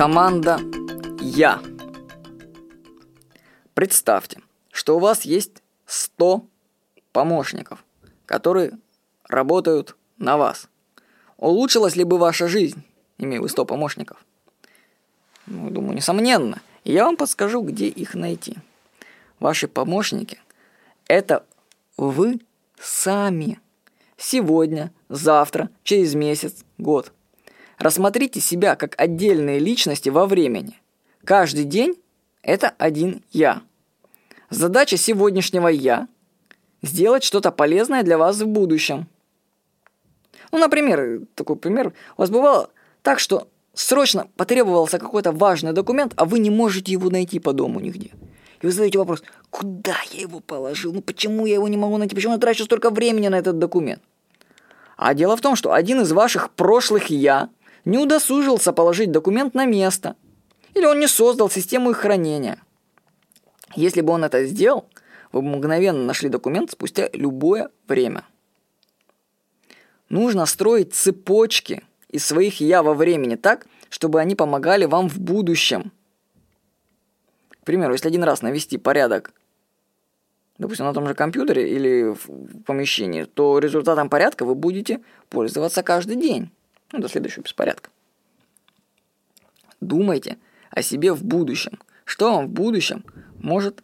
Команда «Я». Представьте, что у вас есть 100 помощников, которые работают на вас. Улучшилась ли бы ваша жизнь, имея вы 100 помощников? Ну, думаю, несомненно. Я вам подскажу, где их найти. Ваши помощники – это вы сами. Сегодня, завтра, через месяц, год. Рассмотрите себя как отдельные личности во времени. Каждый день – это один «я». Задача сегодняшнего «я» – сделать что-то полезное для вас в будущем. Ну, например, такой пример. У вас бывало так, что срочно потребовался какой-то важный документ, а вы не можете его найти по дому нигде. И вы задаете вопрос, куда я его положил? Ну почему я его не могу найти? Почему я трачу столько времени на этот документ? А дело в том, что один из ваших прошлых «я» не удосужился положить документ на место. Или он не создал систему их хранения. Если бы он это сделал, вы бы мгновенно нашли документ спустя любое время. Нужно строить цепочки из своих «я» во времени так, чтобы они помогали вам в будущем. К примеру, если один раз навести порядок допустим, на том же компьютере или в помещении, то результатом порядка вы будете пользоваться каждый день, ну, до следующего беспорядка. Думайте о себе в будущем. Что вам в будущем может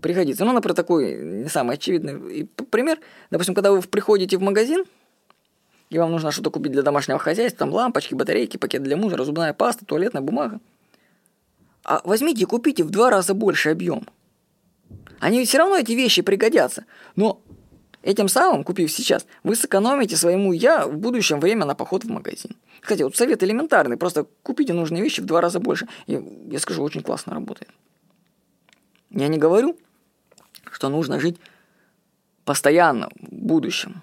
пригодиться? Ну, например, такой не самый очевидный пример. Допустим, когда вы приходите в магазин, и вам нужно что-то купить для домашнего хозяйства, там лампочки, батарейки, пакет для мусора, зубная паста, туалетная бумага. А возьмите и купите в два раза больше объем – они все равно эти вещи пригодятся. Но этим самым, купив сейчас, вы сэкономите своему «я» в будущем время на поход в магазин. Кстати, вот совет элементарный, просто купите нужные вещи в два раза больше. И, я скажу, очень классно работает. Я не говорю, что нужно жить постоянно в будущем.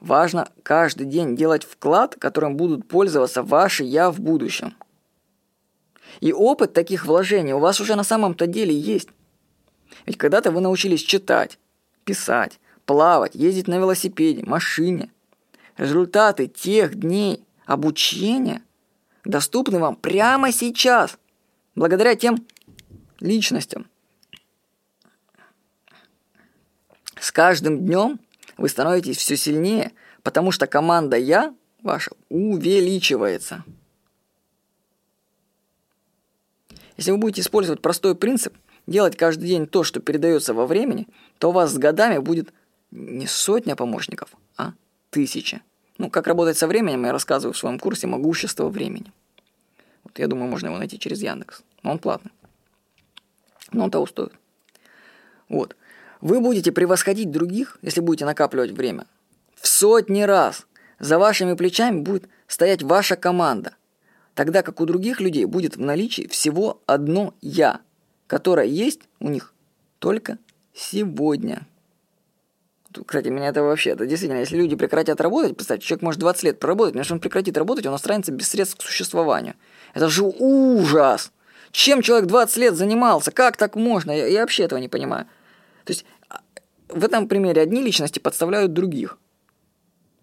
Важно каждый день делать вклад, которым будут пользоваться ваши «я» в будущем. И опыт таких вложений у вас уже на самом-то деле есть. Ведь когда-то вы научились читать, писать, плавать, ездить на велосипеде, машине. Результаты тех дней обучения доступны вам прямо сейчас, благодаря тем личностям. С каждым днем вы становитесь все сильнее, потому что команда «Я» ваша увеличивается. Если вы будете использовать простой принцип – делать каждый день то, что передается во времени, то у вас с годами будет не сотня помощников, а тысяча. Ну, как работать со временем, я рассказываю в своем курсе «Могущество времени». Вот я думаю, можно его найти через Яндекс. Но он платный. Но он того стоит. Вот. Вы будете превосходить других, если будете накапливать время. В сотни раз. За вашими плечами будет стоять ваша команда. Тогда как у других людей будет в наличии всего одно «я», которая есть у них только сегодня. Кстати, меня это вообще, это действительно, если люди прекратят работать, представьте, человек может 20 лет проработать, но если он прекратит работать, он останется без средств к существованию. Это же ужас! Чем человек 20 лет занимался? Как так можно? Я, я вообще этого не понимаю. То есть а, в этом примере одни личности подставляют других.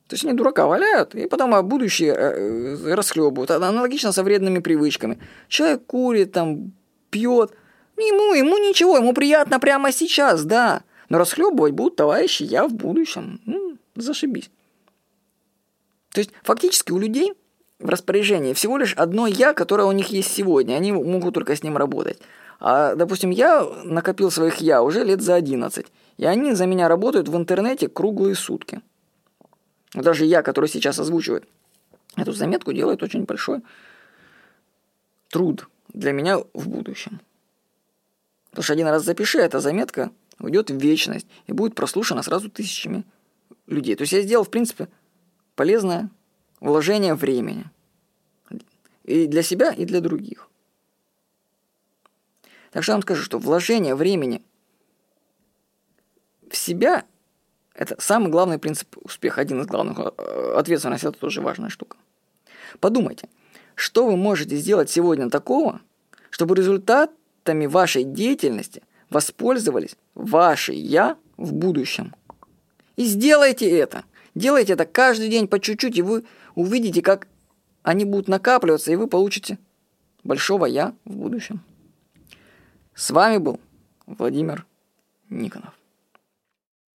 То есть они дурака валяют, и потом а будущее э, расхлебывают. Аналогично со вредными привычками. Человек курит, там, пьет – Ему, ему ничего, ему приятно прямо сейчас, да. Но расхлебывать будут товарищи я в будущем. Ну, зашибись. То есть фактически у людей в распоряжении всего лишь одно я, которое у них есть сегодня. Они могут только с ним работать. А, допустим, я накопил своих я уже лет за 11. И они за меня работают в интернете круглые сутки. Даже я, который сейчас озвучивает эту заметку, делает очень большой труд для меня в будущем. Потому что один раз запиши, эта заметка уйдет в вечность и будет прослушана сразу тысячами людей. То есть я сделал, в принципе, полезное вложение времени. И для себя, и для других. Так что я вам скажу, что вложение времени в себя – это самый главный принцип успеха, один из главных. Ответственность – это тоже важная штука. Подумайте, что вы можете сделать сегодня такого, чтобы результат результатами вашей деятельности воспользовались ваши «я» в будущем. И сделайте это. Делайте это каждый день по чуть-чуть, и вы увидите, как они будут накапливаться, и вы получите большого «я» в будущем. С вами был Владимир Никонов.